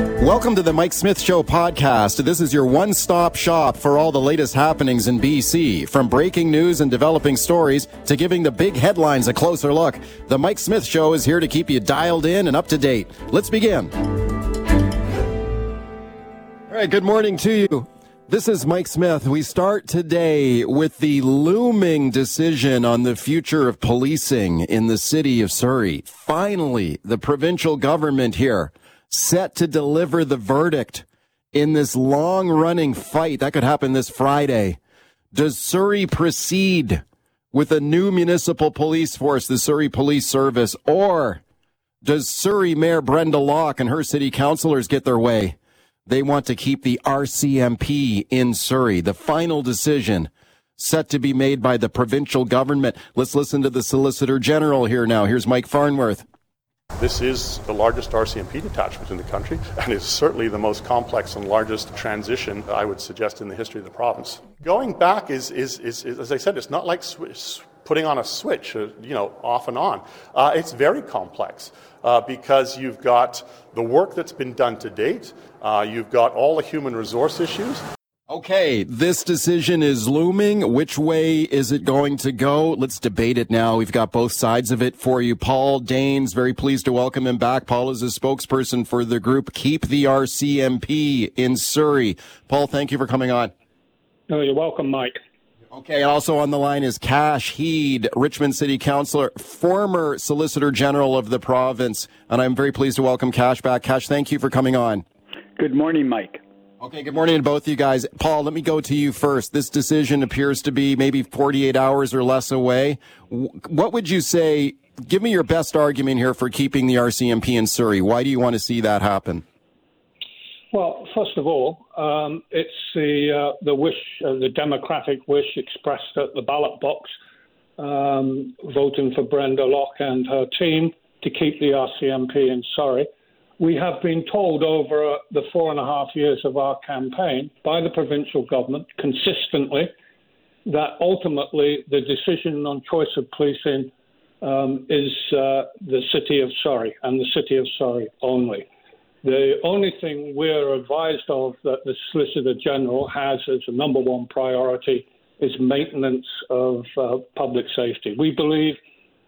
Welcome to the Mike Smith Show podcast. This is your one stop shop for all the latest happenings in BC. From breaking news and developing stories to giving the big headlines a closer look, the Mike Smith Show is here to keep you dialed in and up to date. Let's begin. All right, good morning to you. This is Mike Smith. We start today with the looming decision on the future of policing in the city of Surrey. Finally, the provincial government here set to deliver the verdict in this long running fight that could happen this Friday. Does Surrey proceed with a new municipal police force, the Surrey Police Service, or does Surrey Mayor Brenda Locke and her city councilors get their way? They want to keep the RCMP in Surrey. The final decision set to be made by the provincial government. Let's listen to the Solicitor General here now. Here's Mike Farnworth. This is the largest RCMP detachment in the country, and is certainly the most complex and largest transition, I would suggest, in the history of the province. Going back is, is, is, is as I said, it's not like sw- putting on a switch, uh, you know, off and on. Uh, it's very complex uh, because you've got the work that's been done to date, uh, you've got all the human resource issues, Okay, this decision is looming. Which way is it going to go? Let's debate it now. We've got both sides of it for you. Paul Daines, very pleased to welcome him back. Paul is a spokesperson for the group Keep the RCMP in Surrey. Paul, thank you for coming on. Oh, you're welcome, Mike. Okay, also on the line is Kash Heed, Richmond City Councillor, former Solicitor General of the province. And I'm very pleased to welcome Kash back. Kash, thank you for coming on. Good morning, Mike. Okay, good morning to both of you guys. Paul, let me go to you first. This decision appears to be maybe 48 hours or less away. What would you say? Give me your best argument here for keeping the RCMP in Surrey. Why do you want to see that happen? Well, first of all, um, it's the uh, the wish, uh, the democratic wish expressed at the ballot box, um, voting for Brenda Locke and her team to keep the RCMP in Surrey we have been told over the four and a half years of our campaign by the provincial government consistently that ultimately the decision on choice of policing um, is uh, the city of Surrey and the city of Surrey only. The only thing we're advised of that the Solicitor General has as a number one priority is maintenance of uh, public safety. We believe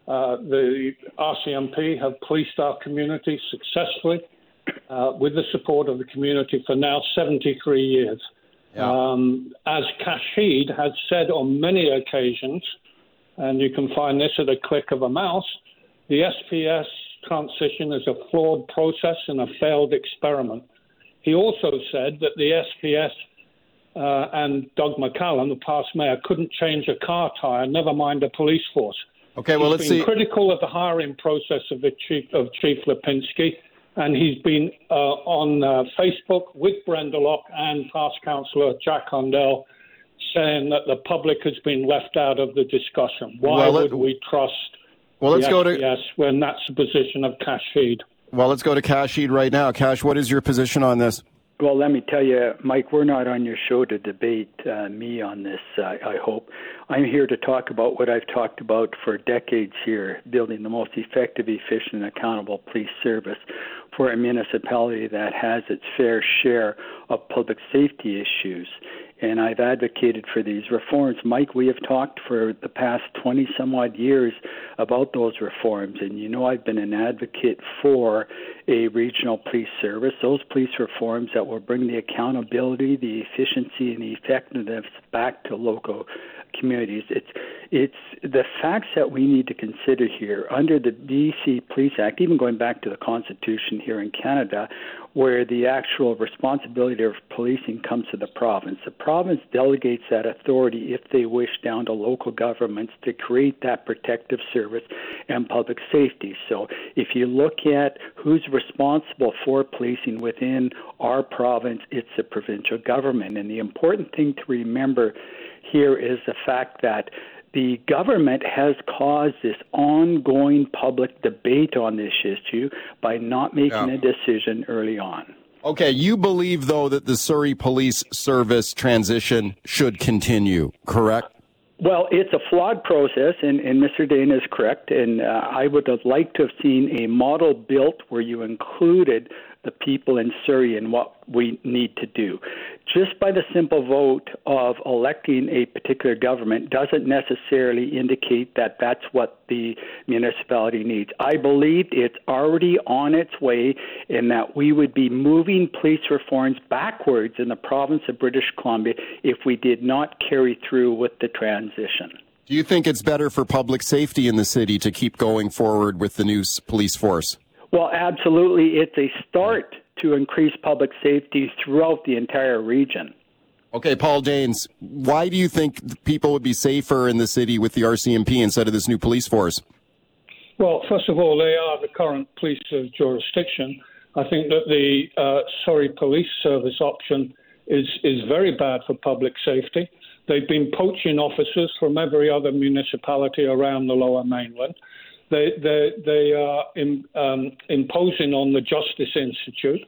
uh, the RCMP have policed our community successfully uh, with the support of the community for now 73 years. Yeah. Um, as Kash Heed has said on many occasions, and you can find this at a click of a mouse, the SPS transition is a flawed process and a failed experiment. He also said that the SPS uh, and Doug McCallum, the past mayor, couldn't change a car tire, never mind a police force. Okay, well, He's let's been see. critical of the hiring process of, the chief, of Chief Lipinski, and he's been uh, on uh, Facebook with Brenda Locke and past councillor Jack Hundial saying that the public has been left out of the discussion. Why well, would we trust well, let's go to yes when that's the position of Kash Heed? Well, let's go to Kash Heed right now. Kash, what is your position on this? Well, let me tell you, Mike, we're not on your show to debate uh, me on this, uh, I hope. I'm here to talk about what I've talked about for decades here building the most effective, efficient, and accountable police service for a municipality that has its fair share of public safety issues. And I've advocated for these reforms. Mike, we have talked for the past 20 some odd years about those reforms, and you know I've been an advocate for a regional police service, those police reforms that will bring the accountability, the efficiency, and the effectiveness back to local communities. It's it's the facts that we need to consider here under the BC Police Act, even going back to the Constitution here in Canada, where the actual responsibility of policing comes to the province. The province delegates that authority if they wish down to local governments to create that protective service and public safety. So if you look at who's responsible for policing within our province, it's the provincial government. And the important thing to remember here is the fact that the government has caused this ongoing public debate on this issue by not making yeah. a decision early on. Okay, you believe though that the Surrey Police Service transition should continue, correct? Well, it's a flawed process, and, and Mr. Daines is correct. And uh, I would have liked to have seen a model built where you included the people in Surrey and what we need to do. Just by the simple vote of electing a particular government doesn't necessarily indicate that that's what the municipality needs. I believe it's already on its way in that we would be moving police reforms backwards in the province of British Columbia if we did not carry through with the transition. Do you think it's better for public safety in the city to keep going forward with the new police force? Well, absolutely. It's a start to increase public safety throughout the entire region. Okay, Paul Daines, why do you think people would be safer in the city with the RCMP instead of this new police force? Well, first of all, they are the current police of jurisdiction. I think that the uh, Surrey Police Service option is, is very bad for public safety. They've been poaching officers from every other municipality around the lower mainland. They, they, they are in, um, imposing on the Justice Institute.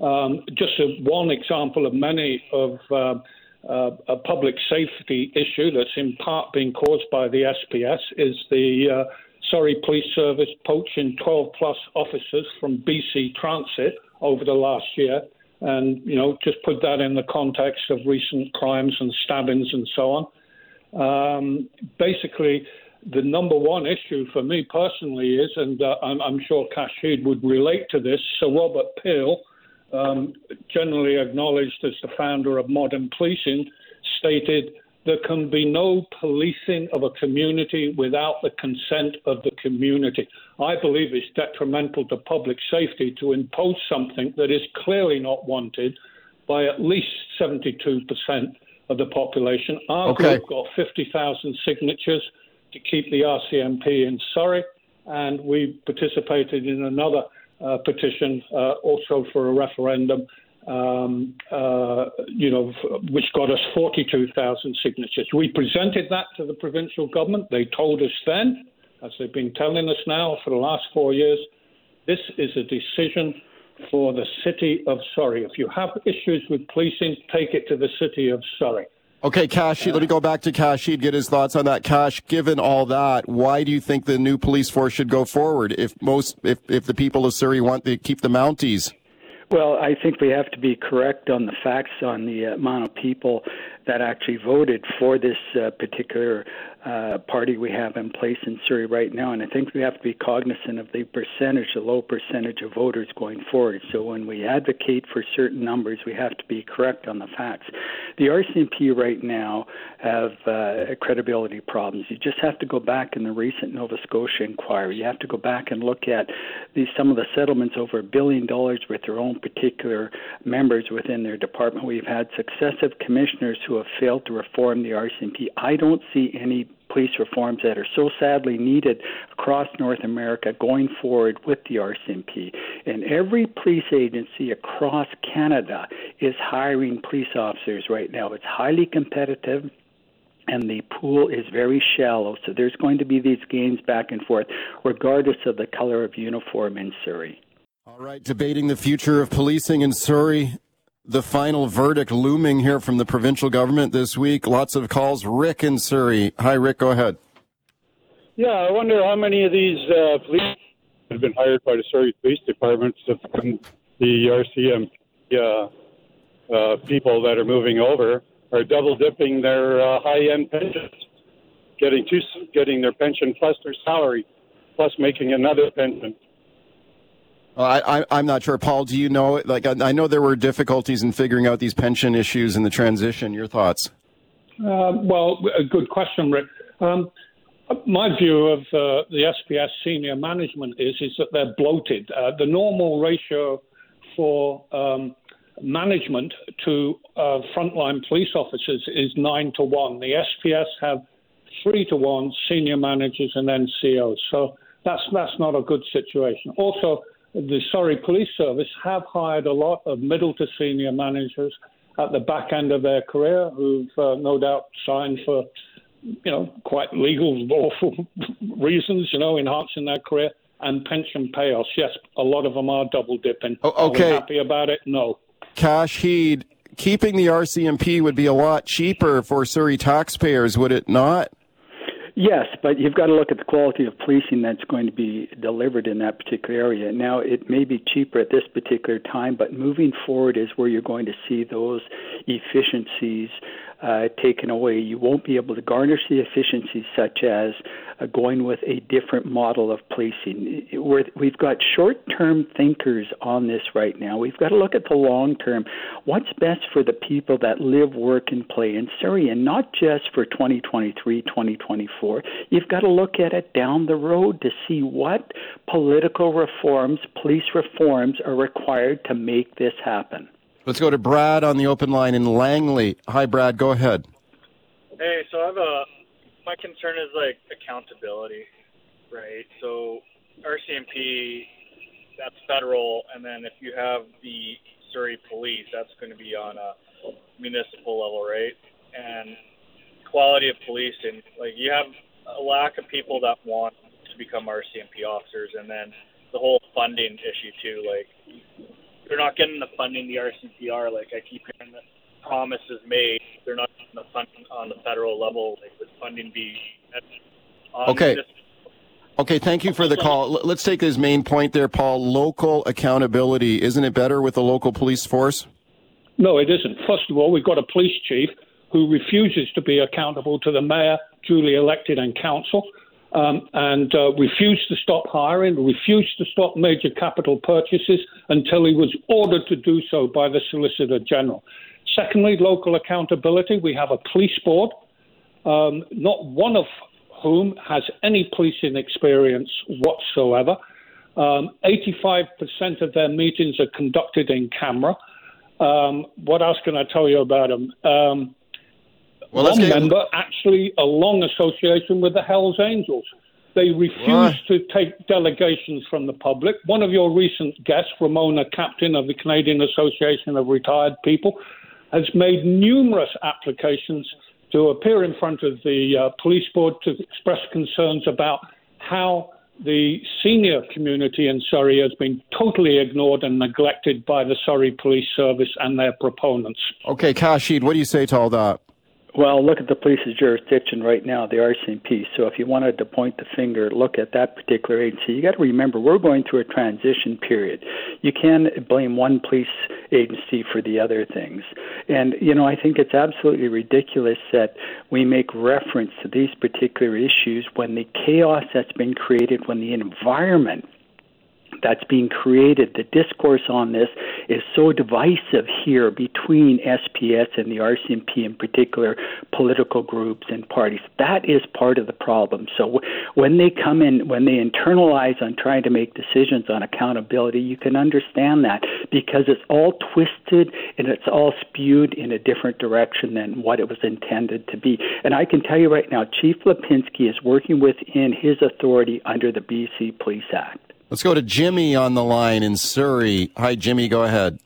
Um, just a, one example of many of uh, uh, a public safety issue that's in part being caused by the SPS is the uh, Surrey Police Service poaching 12 plus officers from BC Transit over the last year and you know just put that in the context of recent crimes and stabbings and so on. Um, basically, the number one issue for me personally is, and uh, I'm, I'm, sure Kash Heed would relate to this. So Robert Peel, um, generally acknowledged as the founder of modern policing, stated there can be no policing of a community without the consent of the community. I believe it's detrimental to public safety to impose something that is clearly not wanted by at least 72% of the population. Our okay. group got 50,000 signatures to keep the RCMP in Surrey, and we participated in another uh, petition uh, also for a referendum um, uh, you know, which got us 42,000 signatures. We presented that to the provincial government. They told us then, as they've been telling us now for the last four years, this is a decision for the city of Surrey. If you have issues with policing, take it to the city of Surrey. Okay, Kash, uh, let me go back to Kash Heed get his thoughts on that. Kash, given all that, why do you think the new police force should go forward if most, if, if the people of Surrey want to keep the Mounties? Well, I think we have to be correct on the facts on the amount of people that actually voted for this uh, particular uh, party we have in place in Surrey right now. And I think we have to be cognizant of the percentage, the low percentage of voters going forward. So when we advocate for certain numbers, we have to be correct on the facts. The RCMP right now have uh, credibility problems. You just have to go back in the recent Nova Scotia inquiry. You have to go back and look at these, some of the settlements over a billion dollars with their own particular members within their department. We've had successive commissioners who have failed to reform the RCMP. I don't see any police reforms that are so sadly needed across North America going forward with the RCMP. And every police agency across Canada is hiring police officers right now. It's highly competitive and the pool is very shallow. So there's going to be these gains back and forth, regardless of the color of uniform in Surrey. All right, debating the future of policing in Surrey the final verdict looming here from the provincial government this week. Lots of calls. Rick in Surrey. Hi, Rick. Go ahead. Yeah, I wonder how many of these uh, police have been hired by the Surrey Police Department, the RCM uh, uh, people that are moving over are double dipping their uh, high end pensions, getting two, getting their pension plus their salary, plus making another pension. I, am not sure, Paul. Do you know? Like, I know there were difficulties in figuring out these pension issues in the transition. Your thoughts? Uh, well, a good question, Rick. Um, my view of uh, the SPS senior management is is that they're bloated. Uh, the normal ratio for um, management to uh, frontline police officers is nine to one. The SPS have three to one senior managers and then NCOs. So that's that's not a good situation. Also the Surrey Police Service have hired a lot of middle to senior managers at the back end of their career who've uh, no doubt signed for, you know, quite legal, lawful reasons, you know, enhancing their career and pension payoffs. Yes, a lot of them are double dipping. Oh, okay. happy about it? No. Kash Heed, keeping the RCMP would be a lot cheaper for Surrey taxpayers, would it not? Yes, but you've got to look at the quality of policing that's going to be delivered in that particular area. Now, it may be cheaper at this particular time, but moving forward is where you're going to see those efficiencies uh, taken away. You won't be able to garnish the efficiencies such as uh, going with a different model of policing. We're, we've got short term thinkers on this right now. We've got to look at the long term. What's best for the people that live, work, and play in Surrey, and not just for 2023, 2024. You've got to look at it down the road to see what political reforms, police reforms are required to make this happen. Let's go to Brad on the open line in Langley. Hi, Brad. Go ahead. Hey, so I have a my concern is like accountability, right? So RCMP, that's federal, and then if you have the Surrey Police, that's going to be on a municipal level, right? And quality of policing, like you have a lack of people that want to become RCMP officers, and then the whole funding issue too. Like they're not getting the funding the RCPR. Like I keep hearing that promises made, they're not getting the funding on the federal level. Like would funding be um, okay? Okay, thank you for the call. Let's take his main point there, Paul. Local accountability. Isn't it better with the local police force? No, it isn't. First of all, we've got a police chief who refuses to be accountable to the mayor, duly elected, and council um, and uh, refused to stop hiring, refused to stop major capital purchases until he was ordered to do so by the Solicitor General. Secondly, local accountability. We have a police board, um, not one of whom has any policing experience whatsoever. Um, 85% of their meetings are conducted in camera. Um, what else can I tell you about them? Um, well, one get... member actually a long association with the Hells Angels. They refuse to take delegations from the public. One of your recent guests, Ramona Kaptyn of the Canadian Association of Retired People, has made numerous applications to appear in front of the uh, police board to express concerns about how the senior community in Surrey has been totally ignored and neglected by the Surrey Police Service and their proponents. Okay, Kash Heed, what do you say to all that? Well, look at the police's jurisdiction right now, the RCMP. So if you wanted to point the finger, look at that particular agency. You got to remember we're going through a transition period. You can't blame one police agency for the other things. And you know, I think it's absolutely ridiculous that we make reference to these particular issues when the chaos that's been created, when the environment that's being created, the discourse on this is so divisive here between SPS and the RCMP in particular, political groups and parties. That is part of the problem. So when they come in, when they internalize on trying to make decisions on accountability, you can understand that because it's all twisted and it's all spewed in a different direction than what it was intended to be. And I can tell you right now, Chief Lipinski is working within his authority under the BC Police Act. Let's go to Jimmy on the line in Surrey. Hi, Jimmy. Go ahead.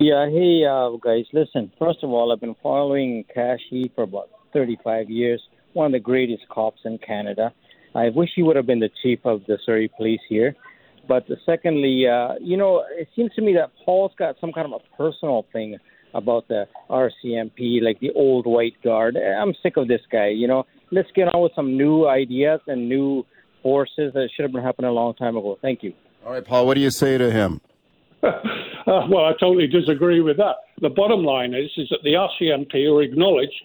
Yeah. Hey, uh, guys. Listen. First of all, I've been following Kash Heed for about 35 years. One of the greatest cops in Canada. I wish he would have been the chief of the Surrey Police here. But secondly, uh, you know, it seems to me that Paul's got some kind of a personal thing about the RCMP, like the old white guard. I'm sick of this guy. You know, let's get on with some new ideas and new forces that should have been happening a long time ago. Thank you. All right, Paul, what do you say to him? uh, well, I totally disagree with that. The bottom line is, is that the RCMP are acknowledged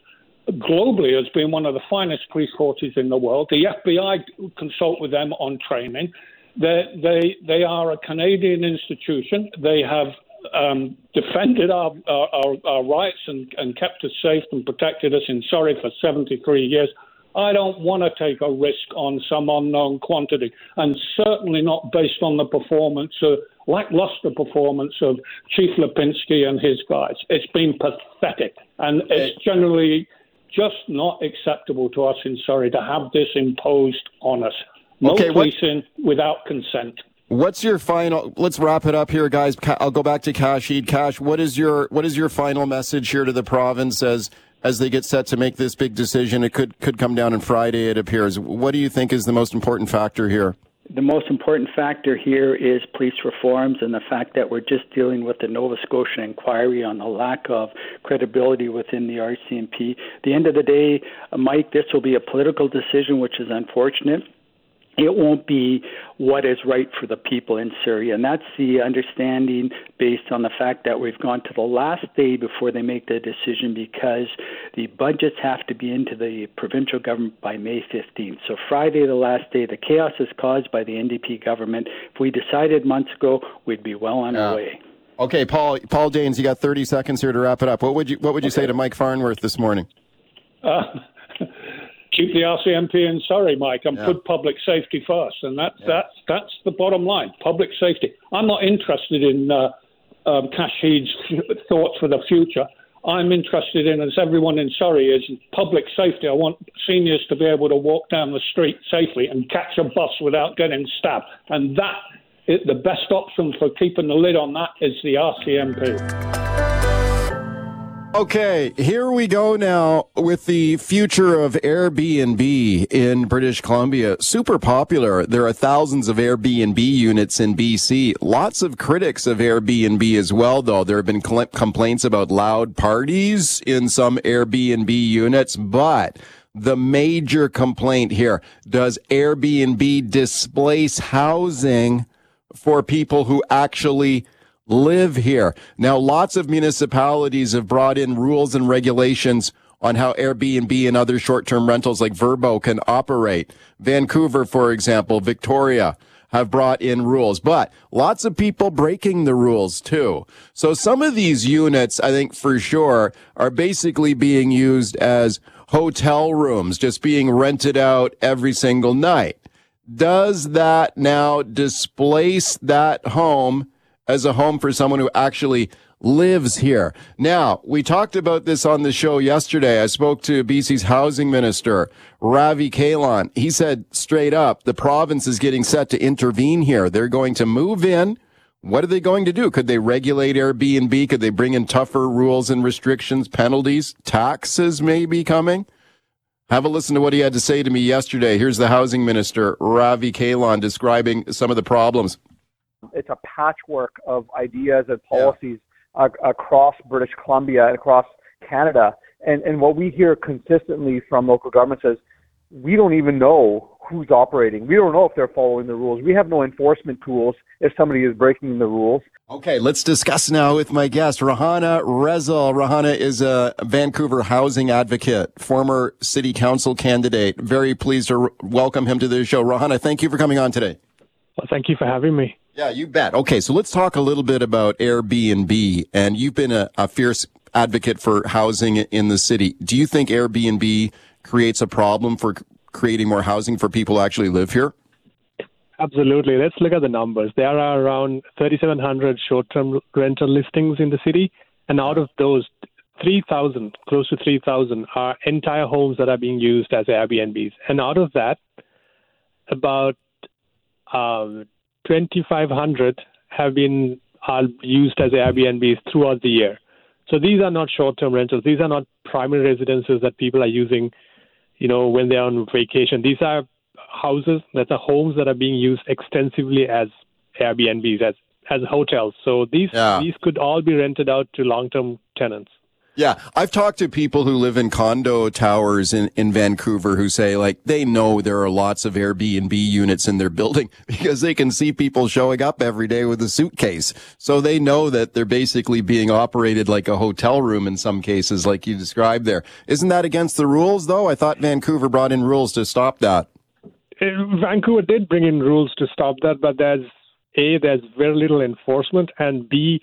globally as being one of the finest police forces in the world. The FBI consult with them on training. They, they, they are a Canadian institution. They have um, defended our, our, our rights and, and kept us safe and protected us in Surrey for 73 years. I don't want to take a risk on some unknown quantity, and certainly not based on the performance, of, lackluster performance of Chief Lipinski and his guys. It's been pathetic, and it's generally just not acceptable to us in Surrey to have this imposed on us. No okay, policing what, without consent. What's your final? Let's wrap it up here, guys. I'll go back to Kash Heed. Kash, what is your what is your final message here to the province as as they get set to make this big decision. It could could come down on Friday. It appears. What do you think is the most important factor here? the most important factor here is police reforms and the fact that we're just dealing with the Nova Scotia inquiry on the lack of credibility within the RCMP. At the end of the day, uh, Mike, this will be a political decision, which is unfortunate it won't be what is right for the people in Surrey. And that's the understanding based on the fact that we've gone to the last day before they make the decision because the budgets have to be into the provincial government by May 15th. So Friday, the last day, the chaos is caused by the NDP government. If we decided months ago, we'd be well on yeah. our way. Okay, Paul. Paul Daines, you got 30 seconds here to wrap it up. What would you What would you okay. say to Mike Farnworth this morning? Uh, keep the RCMP in Surrey, Mike, and yeah. put public safety first, and that's yeah. that's that's the bottom line. Public safety. I'm not interested in uh, um, Kash Heed's thoughts for the future. I'm interested in, as everyone in Surrey is, public safety. I want seniors to be able to walk down the street safely and catch a bus without getting stabbed, and that the best option for keeping the lid on that is the RCMP. Okay, here we go now with the future of Airbnb in British Columbia. Super popular. There are thousands of Airbnb units in BC. Lots of critics of Airbnb as well, though. There have been complaints about loud parties in some Airbnb units, but the major complaint here, does Airbnb displace housing for people who actually live here. Now, lots of municipalities have brought in rules and regulations on how Airbnb and other short-term rentals like VRBO can operate. Vancouver, for example, Victoria have brought in rules, but lots of people breaking the rules too. So some of these units, I think for sure, are basically being used as hotel rooms, just being rented out every single night. Does that now displace that home as a home for someone who actually lives here. Now, we talked about this on the show yesterday. I spoke to BC's housing minister, Ravi Kahlon. He said straight up, the province is getting set to intervene here. They're going to move in. What are they going to do? Could they regulate Airbnb? Could they bring in tougher rules and restrictions, penalties, taxes maybe coming? Have a listen to what he had to say to me yesterday. Here's the housing minister, Ravi Kahlon, describing some of the problems it's a patchwork of ideas and policies yeah. across British Columbia and across Canada. And, and what we hear consistently from local governments is we don't even know who's operating. We don't know if they're following the rules. We have no enforcement tools if somebody is breaking the rules. Okay, let's discuss now with my guest, Rohana Rezel. Rohana is a Vancouver housing advocate, former city council candidate. Very pleased to welcome him to the show. Rohana, thank you for coming on today. Well, thank you for having me. Yeah, you bet. Okay, so let's talk a little bit about Airbnb. And you've been a, a fierce advocate for housing in the city. Do you think Airbnb creates a problem for creating more housing for people who actually live here? Absolutely. Let's look at the numbers. There are around 3,700 short term rental listings in the city. And out of those, 3,000, close to 3,000, are entire homes that are being used as Airbnbs. And out of that, about um, 2,500 have been are used as Airbnbs throughout the year. So these are not short-term rentals. These are not primary residences that people are using, you know, when they're on vacation. These are houses that are homes that are being used extensively as Airbnbs, as as hotels. So these yeah. these could all be rented out to long-term tenants. Yeah, I've talked to people who live in condo towers in, in Vancouver who say like they know there are lots of Airbnb units in their building because they can see people showing up every day with a suitcase. So they know that they're basically being operated like a hotel room in some cases, like you described there. Isn't that against the rules though? I thought Vancouver brought in rules to stop that. Uh, Vancouver did bring in rules to stop that, but there's a there's very little enforcement, and b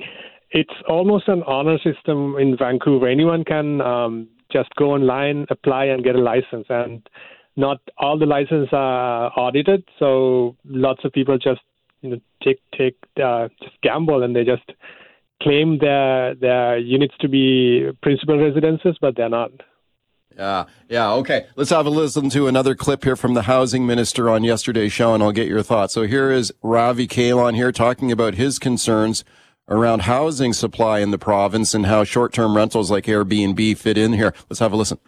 it's almost an honor system in Vancouver. Anyone can um, just go online, apply, and get a license, and not all the licenses are audited. So lots of people just you know take take uh, just gamble and they just claim their their units to be principal residences, but they're not. Yeah, yeah, okay. Let's have a listen to another clip here from the housing minister on yesterday's show, and I'll get your thoughts. So here is Ravi Kahlon here talking about his concerns around housing supply in the province and how short-term rentals like Airbnb fit in here. Let's have a listen.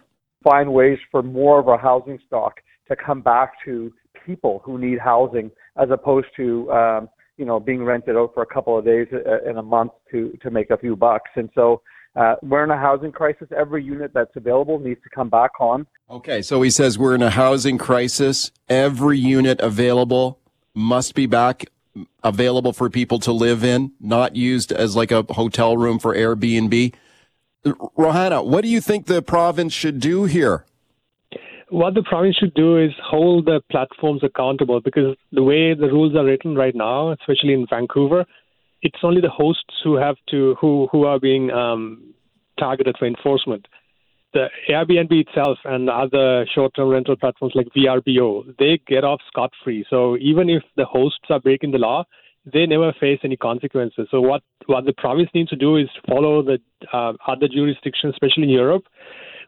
Find ways for more of our housing stock to come back to people who need housing as opposed to um, you know being rented out for a couple of days uh, in a month to to make a few bucks. And so uh, we're in a housing crisis. Every unit that's available needs to come back on. Okay, so he says we're in a housing crisis. Every unit available must be back available for people to live in, not used as like a hotel room for Airbnb. Rohana, what do you think the province should do here? What the province should do is hold the platforms accountable because the way the rules are written right now, especially in Vancouver, it's only the hosts who have to who who are being um, targeted for enforcement. The Airbnb itself and other short-term rental platforms like VRBO, they get off scot-free. So even if the hosts are breaking the law, they never face any consequences. So what what the province needs to do is follow the uh, other jurisdictions, especially in Europe,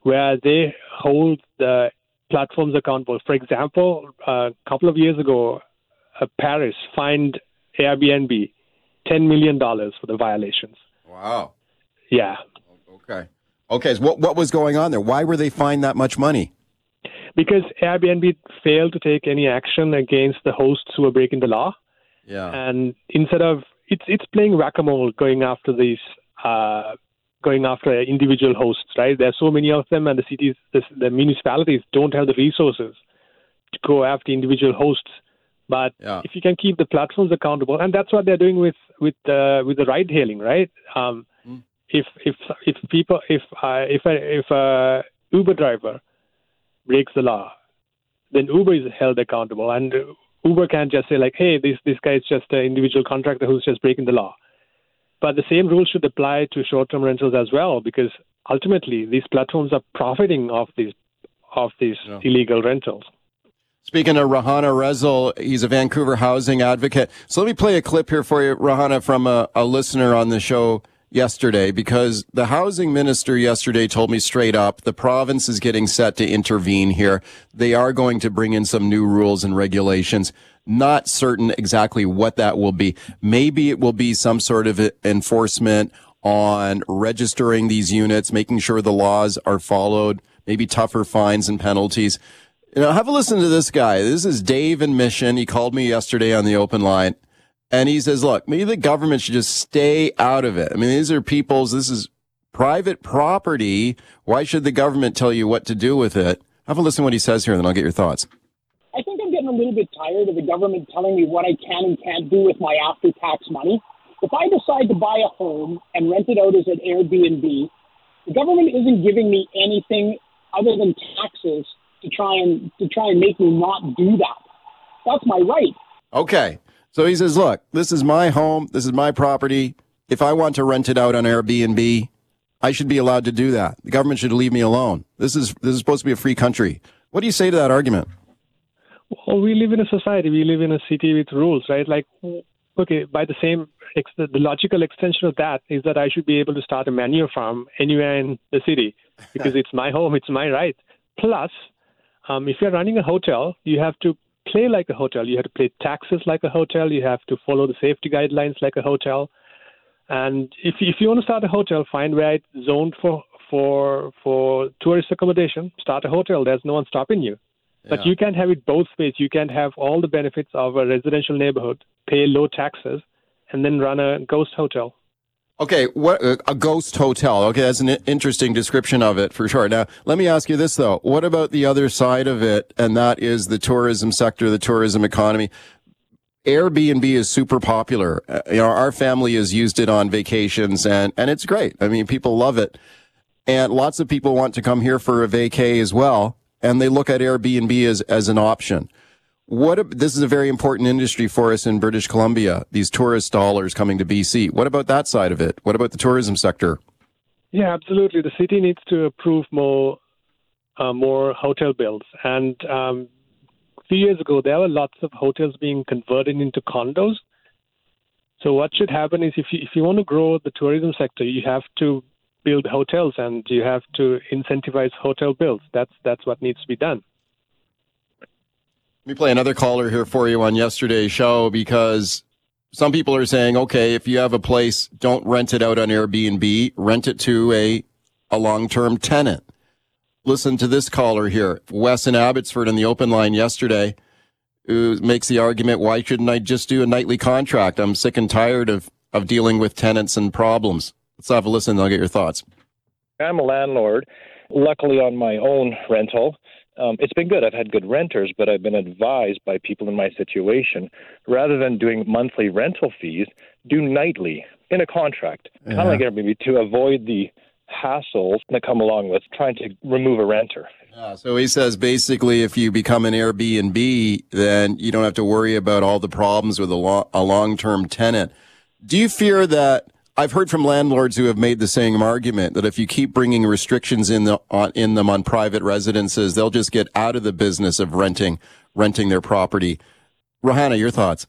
where they hold the platforms accountable. For example, a couple of years ago, uh, Paris fined Airbnb ten million dollars for the violations. Wow. Yeah. Okay. Okay. So what what was going on there? Why were they fined that much money? Because Airbnb failed to take any action against the hosts who were breaking the law. Yeah. And instead of it's it's playing whack a mole going after these uh, going after individual hosts, right? There are so many of them, and the cities, the, the municipalities don't have the resources to go after individual hosts. But Yeah. if you can keep the platforms accountable, and that's what they're doing with with uh, with the ride hailing, right? Um, If if if people if uh, if a, if a Uber driver breaks the law, then Uber is held accountable, and Uber can't just say like, "Hey, this this guy is just an individual contractor who's just breaking the law." But the same rule should apply to short-term rentals as well, because ultimately these platforms are profiting off these of these illegal rentals. Speaking of Rohana Rezel, he's a Vancouver housing advocate. So let me play a clip here for you, Rohana, from a, a listener on the show yesterday, because the housing minister yesterday told me straight up the province is getting set to intervene here. They are going to bring in some new rules and regulations. Not certain exactly what that will be. Maybe it will be some sort of enforcement on registering these units, making sure the laws are followed, maybe tougher fines and penalties. You know, have a listen to this guy. This is Dave in Mission. He called me yesterday on the open line and he says, look, maybe the government should just stay out of it. I mean, these are people's, this is private property. Why should the government tell you what to do with it? Have a listen to what he says here and then I'll get your thoughts. I think I'm getting a little bit tired of the government telling me what I can and can't do with my after tax money. If I decide to buy a home and rent it out as an Airbnb, the government isn't giving me anything other than taxes to try and to try and make me not do that. That's my right. Okay. So he says, look, this is my home. This is my property. If I want to rent it out on Airbnb, I should be allowed to do that. The government should leave me alone. This is, this is supposed to be a free country. What do you say to that argument? Well, we live in a society. We live in a city with rules, right? Like, okay, by the same, the logical extension of that is that I should be able to start a manure farm anywhere in the city because it's my home, it's my right. Plus, um, if you're running a hotel, you have to play like a hotel. You have to pay taxes like a hotel. You have to follow the safety guidelines like a hotel. And if if you want to start a hotel, find where it's zoned for for for tourist accommodation. Start a hotel. There's no one stopping you. But Yeah. you can't have it both ways. You can't have all the benefits of a residential neighborhood, pay low taxes, and then run a ghost hotel. Okay, what uh, a ghost hotel. Okay, that's an interesting description of it for sure. Now, let me ask you this though: What about the other side of it, and that is the tourism sector, the tourism economy? Airbnb is super popular. Uh, you know, our family has used it on vacations, and and it's great. I mean, people love it, and lots of people want to come here for a vacay as well, and they look at Airbnb as as an option. What this is a very important industry for us in British Columbia. These tourist dollars coming to BC. What about that side of it? What about the tourism sector? Yeah, absolutely. The city needs to approve more uh, more hotel builds. And um, a few years ago, there were lots of hotels being converted into condos. So what should happen is if you, if you want to grow the tourism sector, you have to build hotels and you have to incentivize hotel builds. That's that's what needs to be done. Let me play another caller here for you on yesterday's show because some people are saying, okay, if you have a place, don't rent it out on Airbnb, rent it to a, a long-term tenant. Listen to this caller here, Wes in Abbotsford in the open line yesterday. who makes the argument, why shouldn't I just do a nightly contract? I'm sick and tired of, of dealing with tenants and problems. Let's have a listen I'll get your thoughts. I'm a landlord, luckily on my own rental. Um, it's been good. I've had good renters, but I've been advised by people in my situation rather than doing monthly rental fees, do nightly in a contract, yeah. kind of like Airbnb, to avoid the hassles that come along with trying to remove a renter. Yeah, so he says basically, if you become an Airbnb, then you don't have to worry about all the problems with a, lo- a long-term tenant. Do you fear that? I've heard from landlords who have made the same argument that if you keep bringing restrictions in the on, in them on private residences, they'll just get out of the business of renting renting their property. Rohana, your thoughts?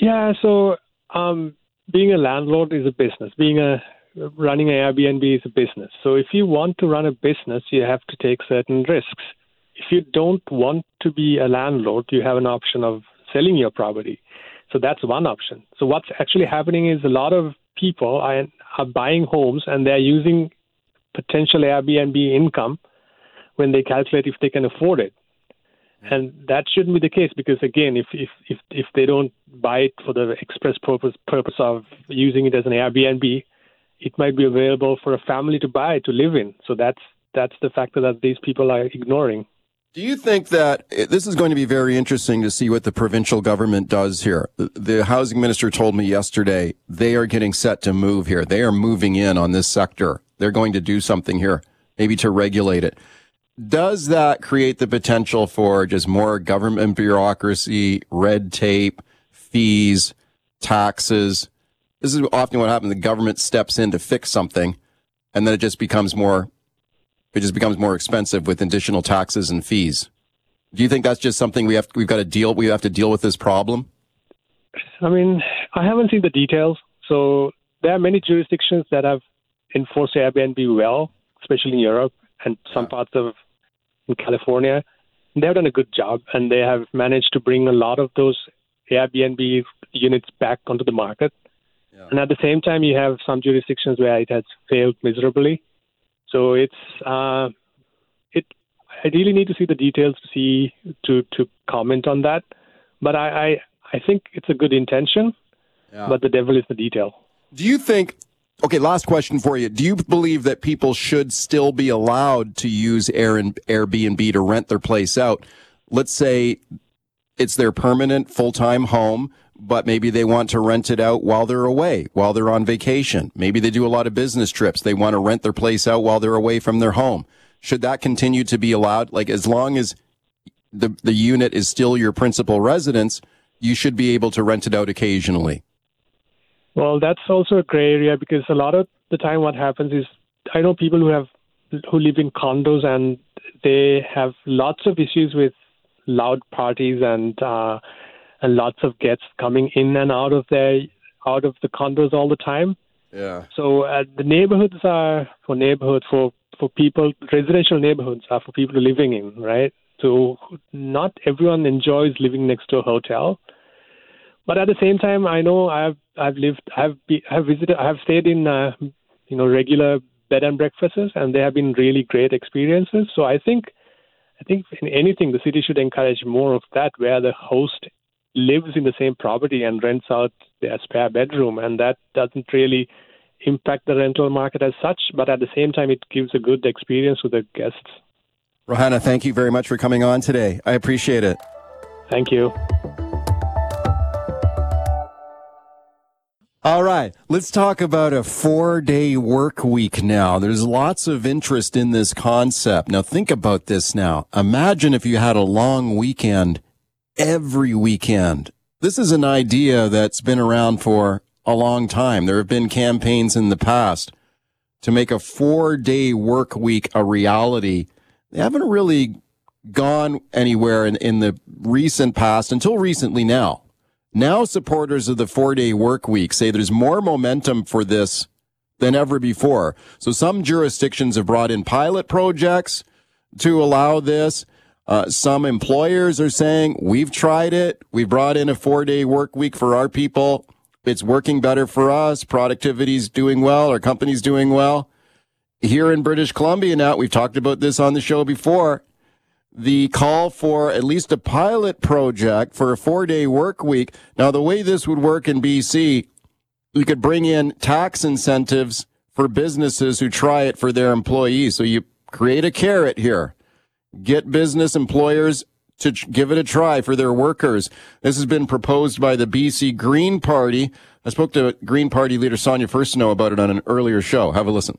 Yeah, so um, being a landlord is a business. Being a running an Airbnb is a business. So if you want to run a business, you have to take certain risks. If you don't want to be a landlord, you have an option of selling your property. So that's one option. So what's actually happening is a lot of people are, are buying homes and they're using potential Airbnb income when they calculate if they can afford it. Hmm. And that shouldn't be the case because again, if if if, if they don't buy it for the express purpose purpose of using it as an Airbnb, it might be available for a family to buy to live in. So that's that's the factor that these people are ignoring. Do you think that eh, this is going to be very interesting to see what the provincial government does here? The housing minister told me yesterday they are getting set to move here. They are moving in on this sector. They're going to do something here, maybe to regulate it. Does that create the potential for just more government bureaucracy, red tape, fees, taxes? This is often what happens. The government steps in to fix something, and then it just becomes more. It just becomes more expensive with additional taxes and fees. Do you think that's just something we have? We've got to deal. We have to deal with this problem. I mean, I haven't seen the details. So there are many jurisdictions that have enforced Airbnb well, especially in Europe and some parts of in California. They've done a good job, and they have managed to bring a lot of those Airbnb units back onto the market. Yeah. And at the same time, you have some jurisdictions where it has failed miserably. So it's uh, it. I really need to see the details to see to to comment on that. But I I, I think it's a good intention, yeah. but the devil is the detail. Do you think? Okay, last question for you. Do you believe that people should still be allowed to use Air and Airbnb to rent their place out? Let's say it's their permanent full time home but maybe they want to rent it out while they're away, while they're on vacation. Maybe they do a lot of business trips. They want to rent their place out while they're away from their home. Should that continue to be allowed? Like as long as the the unit is still your principal residence, you should be able to rent it out occasionally. Well, that's also a gray area because a lot of the time what happens is I know people who have who live in condos and they have lots of issues with loud parties and uh, and lots of guests coming in and out of their out of the condos all the time. Yeah. So uh, the neighborhoods are for neighborhoods for for people. Residential neighborhoods are for people living in, right? So not everyone enjoys living next to a hotel. But at the same time, I know I've I've lived I've be, I've visited I've stayed in uh, you know regular bed and breakfasts, and they have been really great experiences. So I think I think in anything the city should encourage more of that, where the host lives in the same property and rents out their spare bedroom, and that doesn't really impact the rental market as such, but at the same time, it gives a good experience to the guests. Rohana, thank you very much for coming on today. I appreciate it. Thank you. All right, let's talk about a four day work week now. There's lots of interest in this concept. Now, think about this now. Imagine if you had a long weekend every weekend. This is an idea that's been around for a long time. There have been campaigns in the past to make a four day work week a reality. They haven't really gone anywhere in, in the recent past until recently now. Now supporters of the four day work week say there's more momentum for this than ever before. So some jurisdictions have brought in pilot projects to allow this. Uh, some employers are saying we've tried it. We brought in a four day work week for our people. It's working better for us. Productivity's doing well. Our company's doing well. Here in British Columbia now, we've talked about this on the show before. the call for at least a pilot project for a four day work week. Now, the way this would work in BC, you could bring in tax incentives for businesses who try it for their employees. So you create a carrot here, get business employers to give it a try for their workers. This has been proposed by the BC Green Party. I spoke to Green Party leader Sonia Furstenau about it on an earlier show. Have a listen.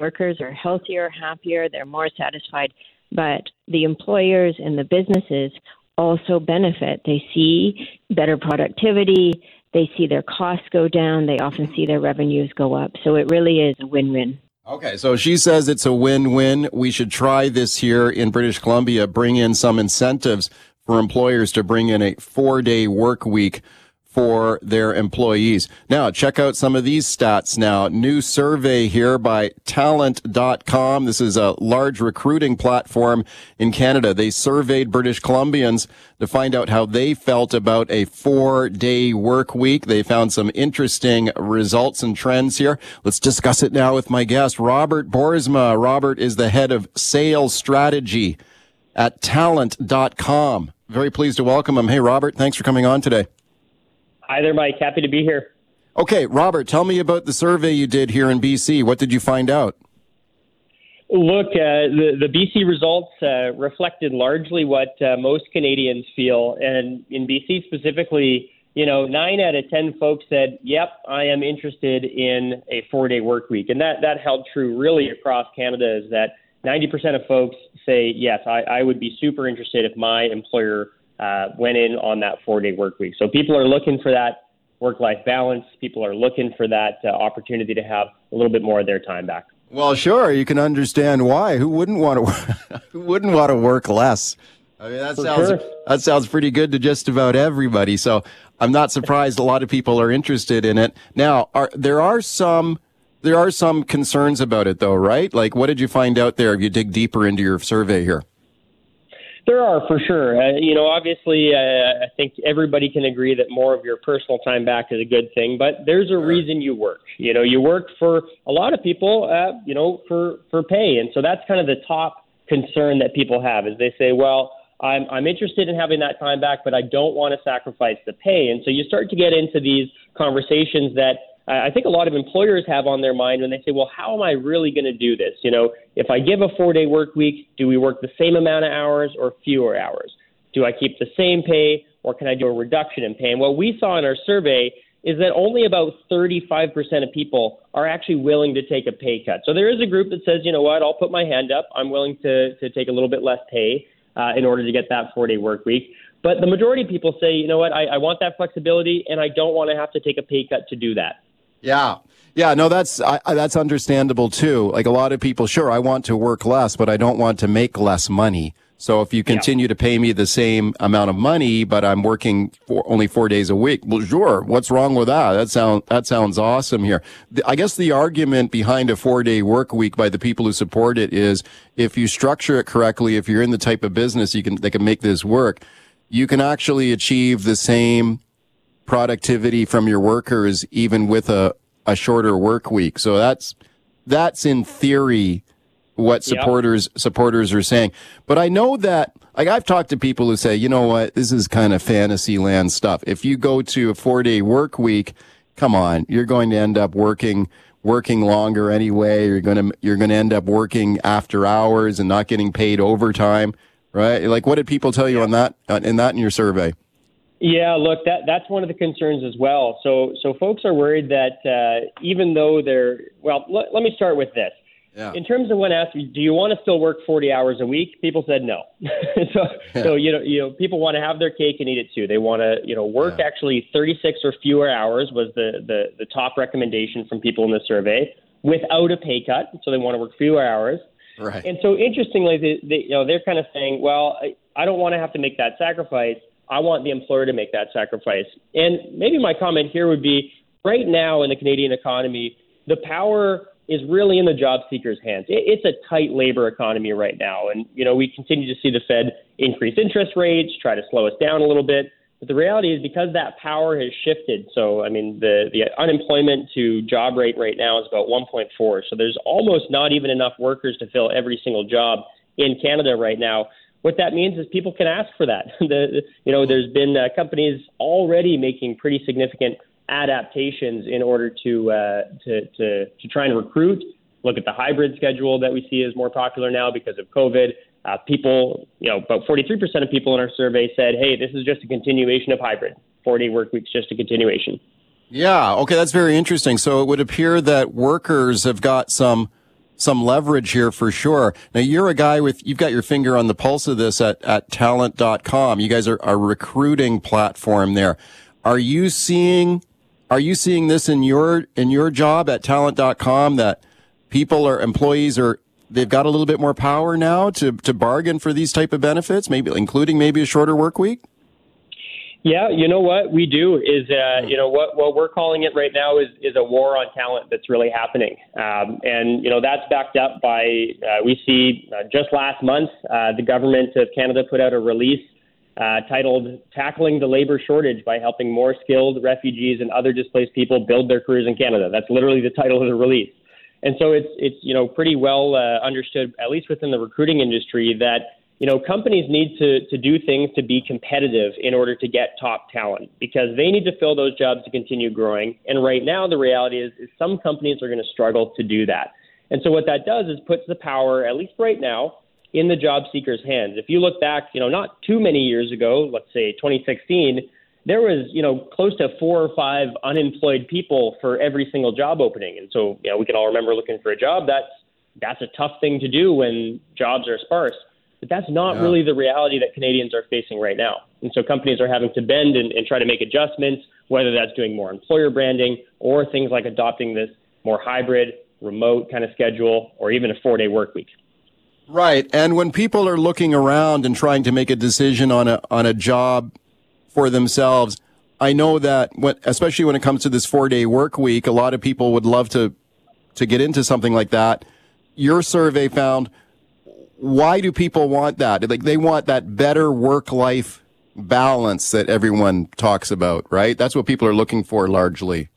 Workers are healthier, happier, they're more satisfied but the employers and the businesses also benefit. They see better productivity, they see their costs go down, they often see their revenues go up. So it really is a win win. Okay, so she says it's a win win. We should try this here in British Columbia, bring in some incentives for employers to bring in a four day work week for their employees. Now, check out some of these stats now. New survey here by talent.com. This is a large recruiting platform in Canada. They surveyed British Columbians to find out how they felt about a four day work week. They found some interesting results and trends here. Let's discuss it now with my guest, Robert Boersma. Robert is the head of sales strategy at talent.com. Very pleased to welcome him. Hey, Robert, thanks for coming on today. Hi there, Mike. Happy to be here. Okay, Robert, tell me about the survey you did here in BC. What did you find out? Look, uh, the, the BC results uh, reflected largely what uh, most Canadians feel. And in BC specifically, you know, nine out of 10 folks said, yep, I am interested in a four day work week. And that, that held true really across Canada is that 90% of folks say, yes, I, I would be super interested if my employer uh, went in on that four day work week. So people are looking for that work life balance. People are looking for that uh, opportunity to have a little bit more of their time back. Well, sure, you can understand why. Who wouldn't want to? who wouldn't want to work less? I mean, that for sounds sure. that sounds pretty good to just about everybody. So I'm not surprised a lot of people are interested in it. Now, are there are some there are some concerns about it, though, right? Like, what did you find out there? If you dig deeper into your survey here. There are for sure. Uh, you know, obviously, uh, I think everybody can agree that more of your personal time back is a good thing. But there's a reason you work. You know, you work for a lot of people. Uh, you know, for for pay, and so that's kind of the top concern that people have is they say, well, I'm I'm interested in having that time back, but I don't want to sacrifice the pay. And so you start to get into these conversations that I think a lot of employers have on their mind when they say, well, how am I really going to do this? You know, if I give a four day work week, do we work the same amount of hours or fewer hours? Do I keep the same pay or can I do a reduction in pay? And what we saw in our survey is that only about 35% of people are actually willing to take a pay cut. So there is a group that says, you know what, I'll put my hand up. I'm willing to, to take a little bit less pay uh, in order to get that four day work week. But the majority of people say, you know what, I, I want that flexibility and I don't want to have to take a pay cut to do that. Yeah. Yeah, no, that's I, that's understandable too. Like a lot of people, sure, I want to work less, but I don't want to make less money. So if you continue yeah. to pay me the same amount of money, but I'm working for only four days a week, well, sure. What's wrong with that? That sounds that sounds awesome here. I guess the argument behind a four day work week by the people who support it is if you structure it correctly, if you're in the type of business you can they can make this work, you can actually achieve the same productivity from your workers even with a, a shorter work week. So that's that's in theory what supporters yep. supporters are saying. But I know that like I've talked to people who say, you know what, this is kind of fantasy land stuff. If you go to a four day work week, come on, you're going to end up working working longer anyway. You're gonna you're gonna end up working after hours and not getting paid overtime, right? Like what did people tell you on that in that in your survey? Yeah, look, that that's one of the concerns as well. So so folks are worried that uh, even though they're well, l- let me start with this. Yeah. In terms of when asked, do you want to still work 40 hours a week? People said no. so, yeah. so you know, you know, people want to have their cake and eat it too. They want to, you know, work yeah. actually 36 or fewer hours was the, the the top recommendation from people in the survey without a pay cut. So they want to work fewer hours. Right. And so interestingly, they, they you know, they're kind of saying, well, I, I don't want to have to make that sacrifice I want the employer to make that sacrifice. And maybe my comment here would be right now in the Canadian economy, the power is really in the job seekers' hands. It's a tight labor economy right now. And, you know, we continue to see the Fed increase interest rates, try to slow us down a little bit. But the reality is because that power has shifted. So, I mean, the, the unemployment to job rate right now is about 1.4. So there's almost not even enough workers to fill every single job in Canada right now. What that means is people can ask for that. the, you know, there's been uh, companies already making pretty significant adaptations in order to, uh, to to to try and recruit. Look at the hybrid schedule that we see is more popular now because of COVID. Uh, people, you know, about 43% of people in our survey said, "Hey, this is just a continuation of hybrid. Four-day work week's just a continuation." Yeah. Okay, that's very interesting. So it would appear that workers have got some some leverage here for sure. Now you're a guy with you've got your finger on the pulse of this at at talent.com. You guys are a recruiting platform there. Are you seeing are you seeing this in your in your job at talent.com that people or employees are they've got a little bit more power now to to bargain for these type of benefits, maybe including maybe a shorter work week? Yeah, you know what? We do is, uh, you know, what what we're calling it right now is is a war on talent that's really happening, um, and you know that's backed up by uh, we see uh, just last month uh, the government of Canada put out a release uh, titled "Tackling the Labor Shortage by Helping More Skilled Refugees and Other Displaced People Build Their Careers in Canada." That's literally the title of the release, and so it's it's you know pretty well uh, understood, at least within the recruiting industry, that you know, companies need to, to do things to be competitive in order to get top talent because they need to fill those jobs to continue growing. And right now, the reality is, is some companies are going to struggle to do that. And so what that does is puts the power, at least right now, in the job seeker's hands. If you look back, you know, not too many years ago, let's say 2016, there was, you know, close to four or five unemployed people for every single job opening. And so, you know, we can all remember looking for a job. That's that's a tough thing to do when jobs are sparse. But that's not yeah. really the reality that Canadians are facing right now. And so companies are having to bend and, and try to make adjustments, whether that's doing more employer branding or things like adopting this more hybrid, remote kind of schedule, or even a four day work week. Right. And when people are looking around and trying to make a decision on a on a job for themselves, I know that when, especially when it comes to this four day work week, a lot of people would love to to get into something like that. Your survey found why do people want that? Like they want that better work life balance that everyone talks about, right? That's what people are looking for largely.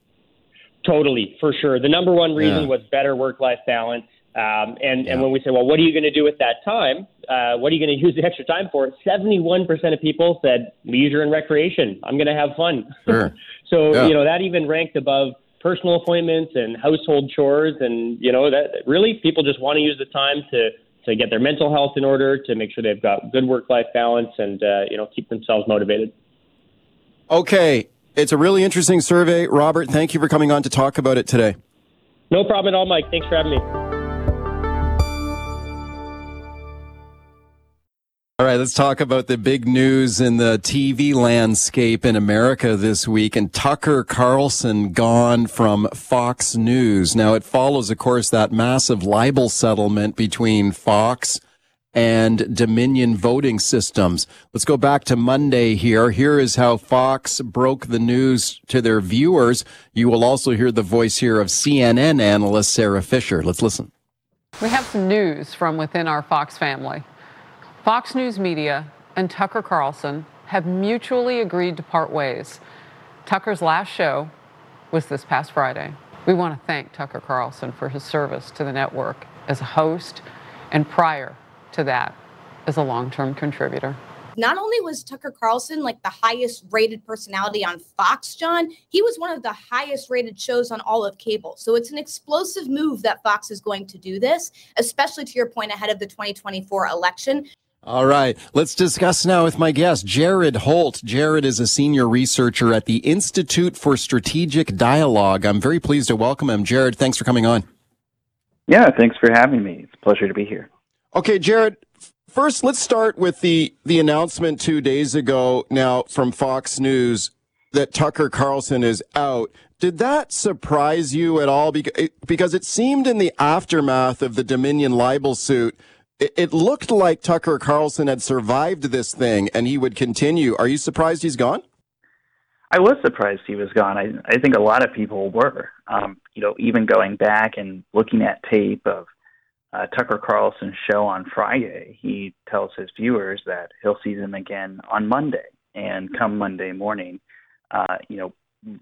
Totally, for sure. The number one reason yeah. was better work life balance. Um, and, yeah. and when we say, well, what are you going to do with that time? Uh, what are you going to use the extra time for? 71% of people said leisure and recreation. I'm going to have fun. Sure. so, yeah. you know, that even ranked above personal appointments and household chores. And, you know, that really people just want to use the time to to get their mental health in order, to make sure they've got good work-life balance, and uh, you know keep themselves motivated. Okay, it's a really interesting survey, Robert. Thank you for coming on to talk about it today. No problem at all, Mike. Thanks for having me. All right, let's talk about the big news in the TV landscape in America this week and Tucker Carlson gone from Fox News. Now it follows, of course, that massive libel settlement between Fox and Dominion voting systems. Let's go back to Monday here. Here is how Fox broke the news to their viewers. You will also hear the voice here of CNN analyst Sara Fischer. Let's listen. We have some news from within our Fox family. Fox News Media and Tucker Carlson have mutually agreed to part ways. Tucker's last show was this past Friday. We want to thank Tucker Carlson for his service to the network as a host and prior to that as a long term contributor. Not only was Tucker Carlson like the highest rated personality on Fox, John, he was one of the highest rated shows on all of cable. So it's an explosive move that Fox is going to do this, especially to your point ahead of the 2024 election. All right. Let's discuss now with my guest, Jared Holt. Jared is a senior researcher at the Institute for Strategic Dialogue. I'm very pleased to welcome him. Jared, thanks for coming on. Yeah, thanks for having me. It's a pleasure to be here. Okay, Jared, first let's start with the the announcement 2 days ago now from Fox News that Tucker Carlson is out. Did that surprise you at all because it seemed in the aftermath of the Dominion libel suit it, looked like Tucker Carlson had survived this thing and he would continue. Are you surprised he's gone? I was surprised he was gone. I I think a lot of people were. Um, you know, even going back and looking at tape of uh, Tucker Carlson's show on Friday, he tells his viewers that he'll see them again on Monday. And come Monday morning, uh, you know,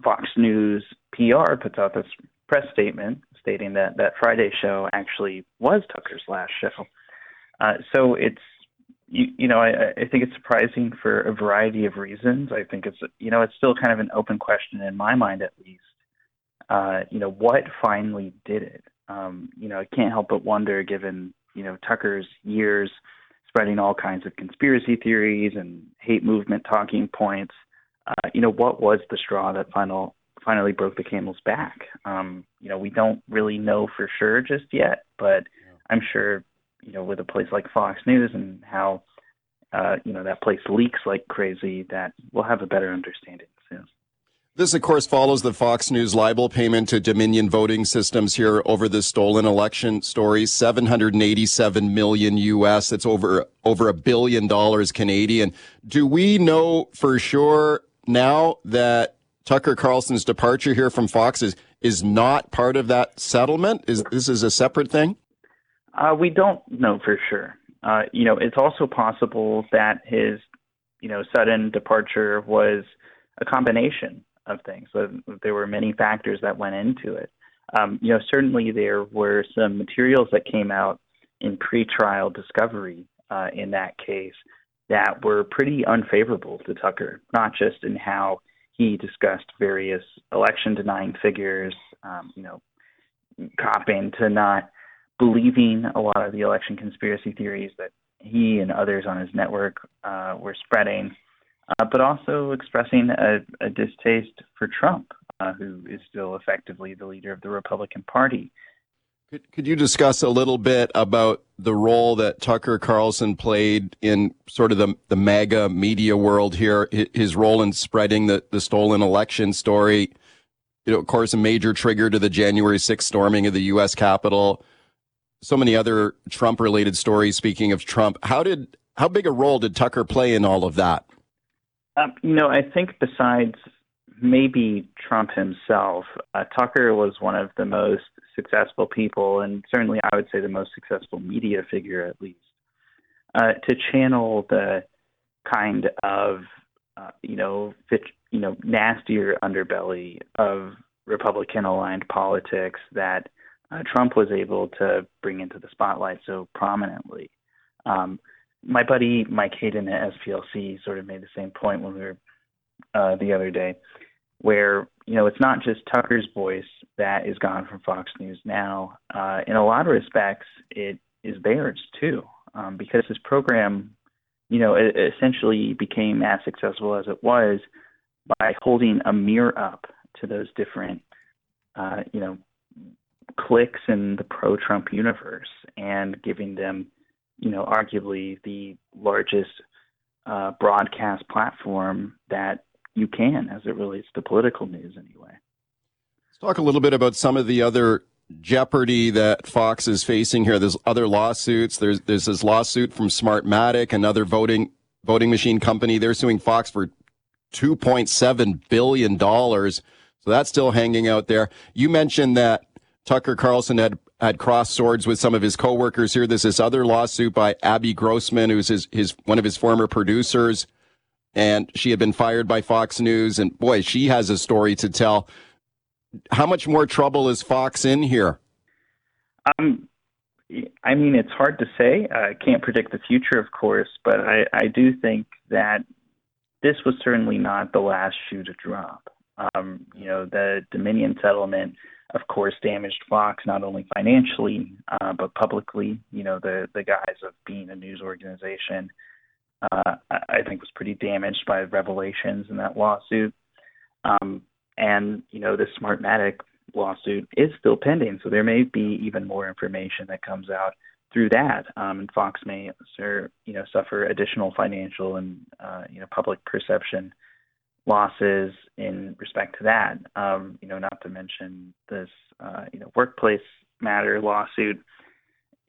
Fox News PR puts out this press statement stating that that Friday show actually was Tucker's last show. Uh, so it's you, you know I, I think it's surprising for a variety of reasons. I think it's you know it's still kind of an open question in my mind at least. Uh, you know what finally did it? Um, you know I can't help but wonder, given you know Tucker's years spreading all kinds of conspiracy theories and hate movement talking points. Uh, you know what was the straw that final finally broke the camel's back? Um, you know we don't really know for sure just yet, but I'm sure you know, with a place like Fox News and how, uh, you know, that place leaks like crazy, that we'll have a better understanding soon. This, of course, follows the Fox News libel payment to Dominion Voting Systems here over the stolen election story. 787 million US. That's over, over a billion dollars Canadian. Do we know for sure now that Tucker Carlson's departure here from Fox is, is not part of that settlement? Is this is a separate thing? Uh, we don't know for sure. Uh, you know, it's also possible that his, you know, sudden departure was a combination of things. So there were many factors that went into it. Um, you know, certainly there were some materials that came out in pretrial discovery uh, in that case that were pretty unfavorable to Tucker, not just in how he discussed various election denying figures, um, you know, copying to not believing a lot of the election conspiracy theories that he and others on his network uh, were spreading, uh, but also expressing a, a distaste for Trump, uh, who is still effectively the leader of the Republican Party. Could, could you discuss a little bit about the role that Tucker Carlson played in sort of the, the MAGA media world here, his role in spreading the, the stolen election story? You know, of course, a major trigger to the January 6th storming of the U.S. Capitol so many other Trump related stories. Speaking of Trump, how did how big a role did Tucker play in all of that? Um, you know, I think besides maybe Trump himself, uh, Tucker was one of the most successful people, and certainly I would say the most successful media figure, at least, uh, to channel the kind of uh, you know, fit, you know, nastier underbelly of Republican aligned politics that uh, Trump was able to bring into the spotlight so prominently. Um, my buddy Mike Hayden at SPLC sort of made the same point when we were uh, the other day, where you know it's not just Tucker's voice that is gone from Fox News now. Uh, in a lot of respects, it is theirs too, um, because his program, you know, it essentially became as successful as it was by holding a mirror up to those different, uh, you know, cliques in the pro Trump universe and giving them, you know, arguably the largest uh, broadcast platform that you can as it relates to political news, anyway. Let's talk a little bit about some of the other jeopardy that Fox is facing here. There's other lawsuits. There's there's this lawsuit from Smartmatic, another voting voting machine company. They're suing Fox for 2.7 billion dollars. So that's still hanging out there. You mentioned that Tucker Carlson had had crossed swords with some of his coworkers here. There's this other lawsuit by Abby Grossman, who's his, his one of his former producers, and she had been fired by Fox News. And boy, she has a story to tell. How much more trouble is Fox in here? Um, I mean, it's hard to say. I can't predict the future, of course, but I, I do think that this was certainly not the last shoe to drop. Um, you know, the Dominion settlement of course, damaged Fox not only financially uh, but publicly. You know, the the guise of being a news organization, uh, I think, was pretty damaged by revelations in that lawsuit. Um, and you know, the Smartmatic lawsuit is still pending, so there may be even more information that comes out through that. Um, and Fox may, sir, you know, suffer additional financial and uh, you know public perception losses in respect to that. Um, you know, not to mention this, uh, you know, workplace matter lawsuit.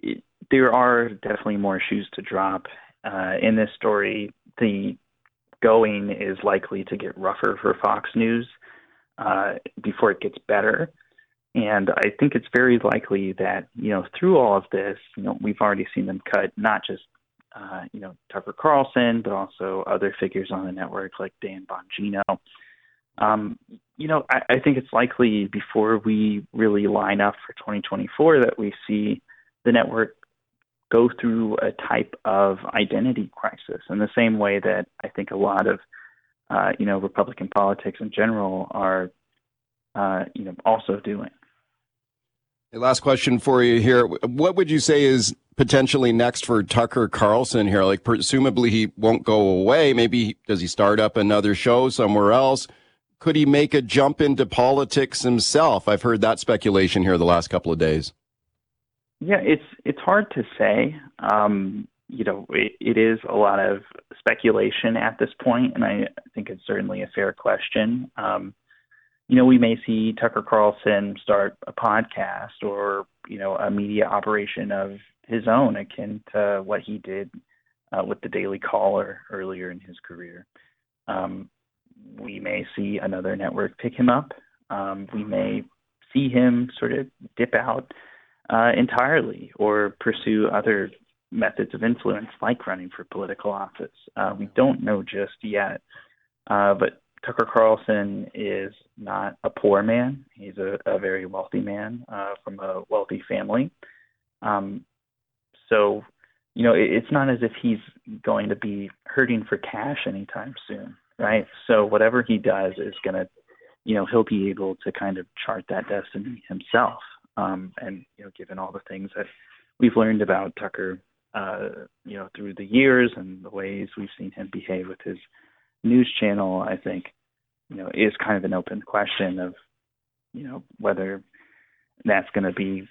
It, there are definitely more shoes to drop uh, in this story. The going is likely to get rougher for Fox News uh, before it gets better. And I think it's very likely that, you know, through all of this, you know, we've already seen them cut not just uh, you know, Tucker Carlson, but also other figures on the network like Dan Bongino. Um, you know, I, I think it's likely before we really line up for 2024 that we see the network go through a type of identity crisis in the same way that I think a lot of uh, you know Republican politics in general are uh, you know also doing. Last question for you here. What would you say is potentially next for Tucker Carlson here? Like, presumably he won't go away. Maybe does he start up another show somewhere else? Could he make a jump into politics himself? I've heard that speculation here the last couple of days. Yeah, it's it's hard to say. Um, you know, it, it is a lot of speculation at this point, and I think it's certainly a fair question. Um, you know, we may see Tucker Carlson start a podcast or you know a media operation of his own, akin to what he did uh, with the Daily Caller earlier in his career. Um, we may see another network pick him up. Um, we may see him sort of dip out uh, entirely or pursue other methods of influence like running for political office. Uh, we don't know just yet. Uh, but Tucker Carlson is not a poor man. He's a, a very wealthy man uh, from a wealthy family. Um, so, you know, it, it's not as if he's going to be hurting for cash anytime soon, right? So whatever he does is going to, you know, he'll be able to kind of chart that destiny himself. Um, and you know, given all the things that we've learned about Tucker, uh, you know, through the years and the ways we've seen him behave with his news channel, I think, you know, is kind of an open question of, you know, whether that's going to be,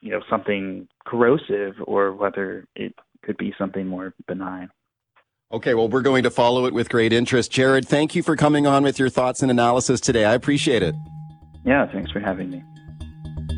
you know, something corrosive or whether it could be something more benign. Okay, well, we're going to follow it with great interest. Jared, thank you for coming on with your thoughts and analysis today. I appreciate it. Yeah, thanks for having me.